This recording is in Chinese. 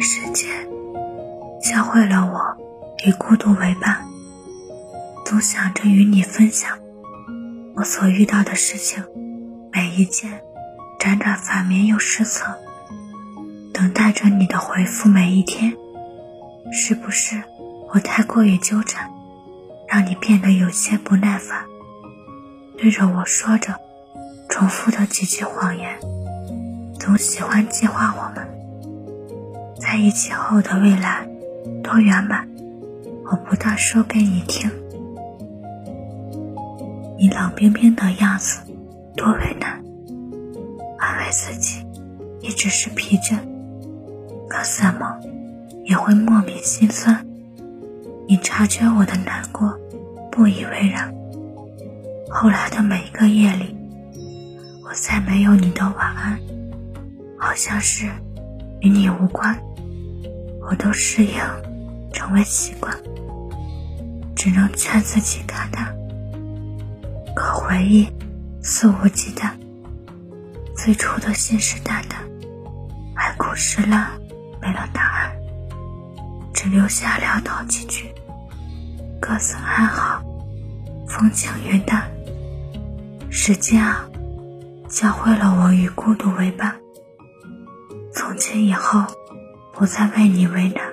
时间教会了我与孤独为伴，总想着与你分享我所遇到的事情，每一件辗转反面又失策，等待着你的回复。每一天，是不是我太过于纠缠，让你变得有些不耐烦？对着我说着重复的几句谎言，总喜欢计划我们在一起后的未来多圆满。我不大说给你听，你冷冰冰的样子多为难。安慰自己，你只是疲倦，可怎么也会莫名心酸。你察觉我的难过，不以为然。后来的每一个夜里，我再没有你的晚安，好像是与你无关，我都适应，成为习惯，只能劝自己看淡。可回忆肆无忌惮，最初的信誓旦旦，海枯石烂，没了答案，只留下潦倒几句，各自安好，风轻云淡。时间啊，教会了我与孤独为伴。从今以后，不再为你为难。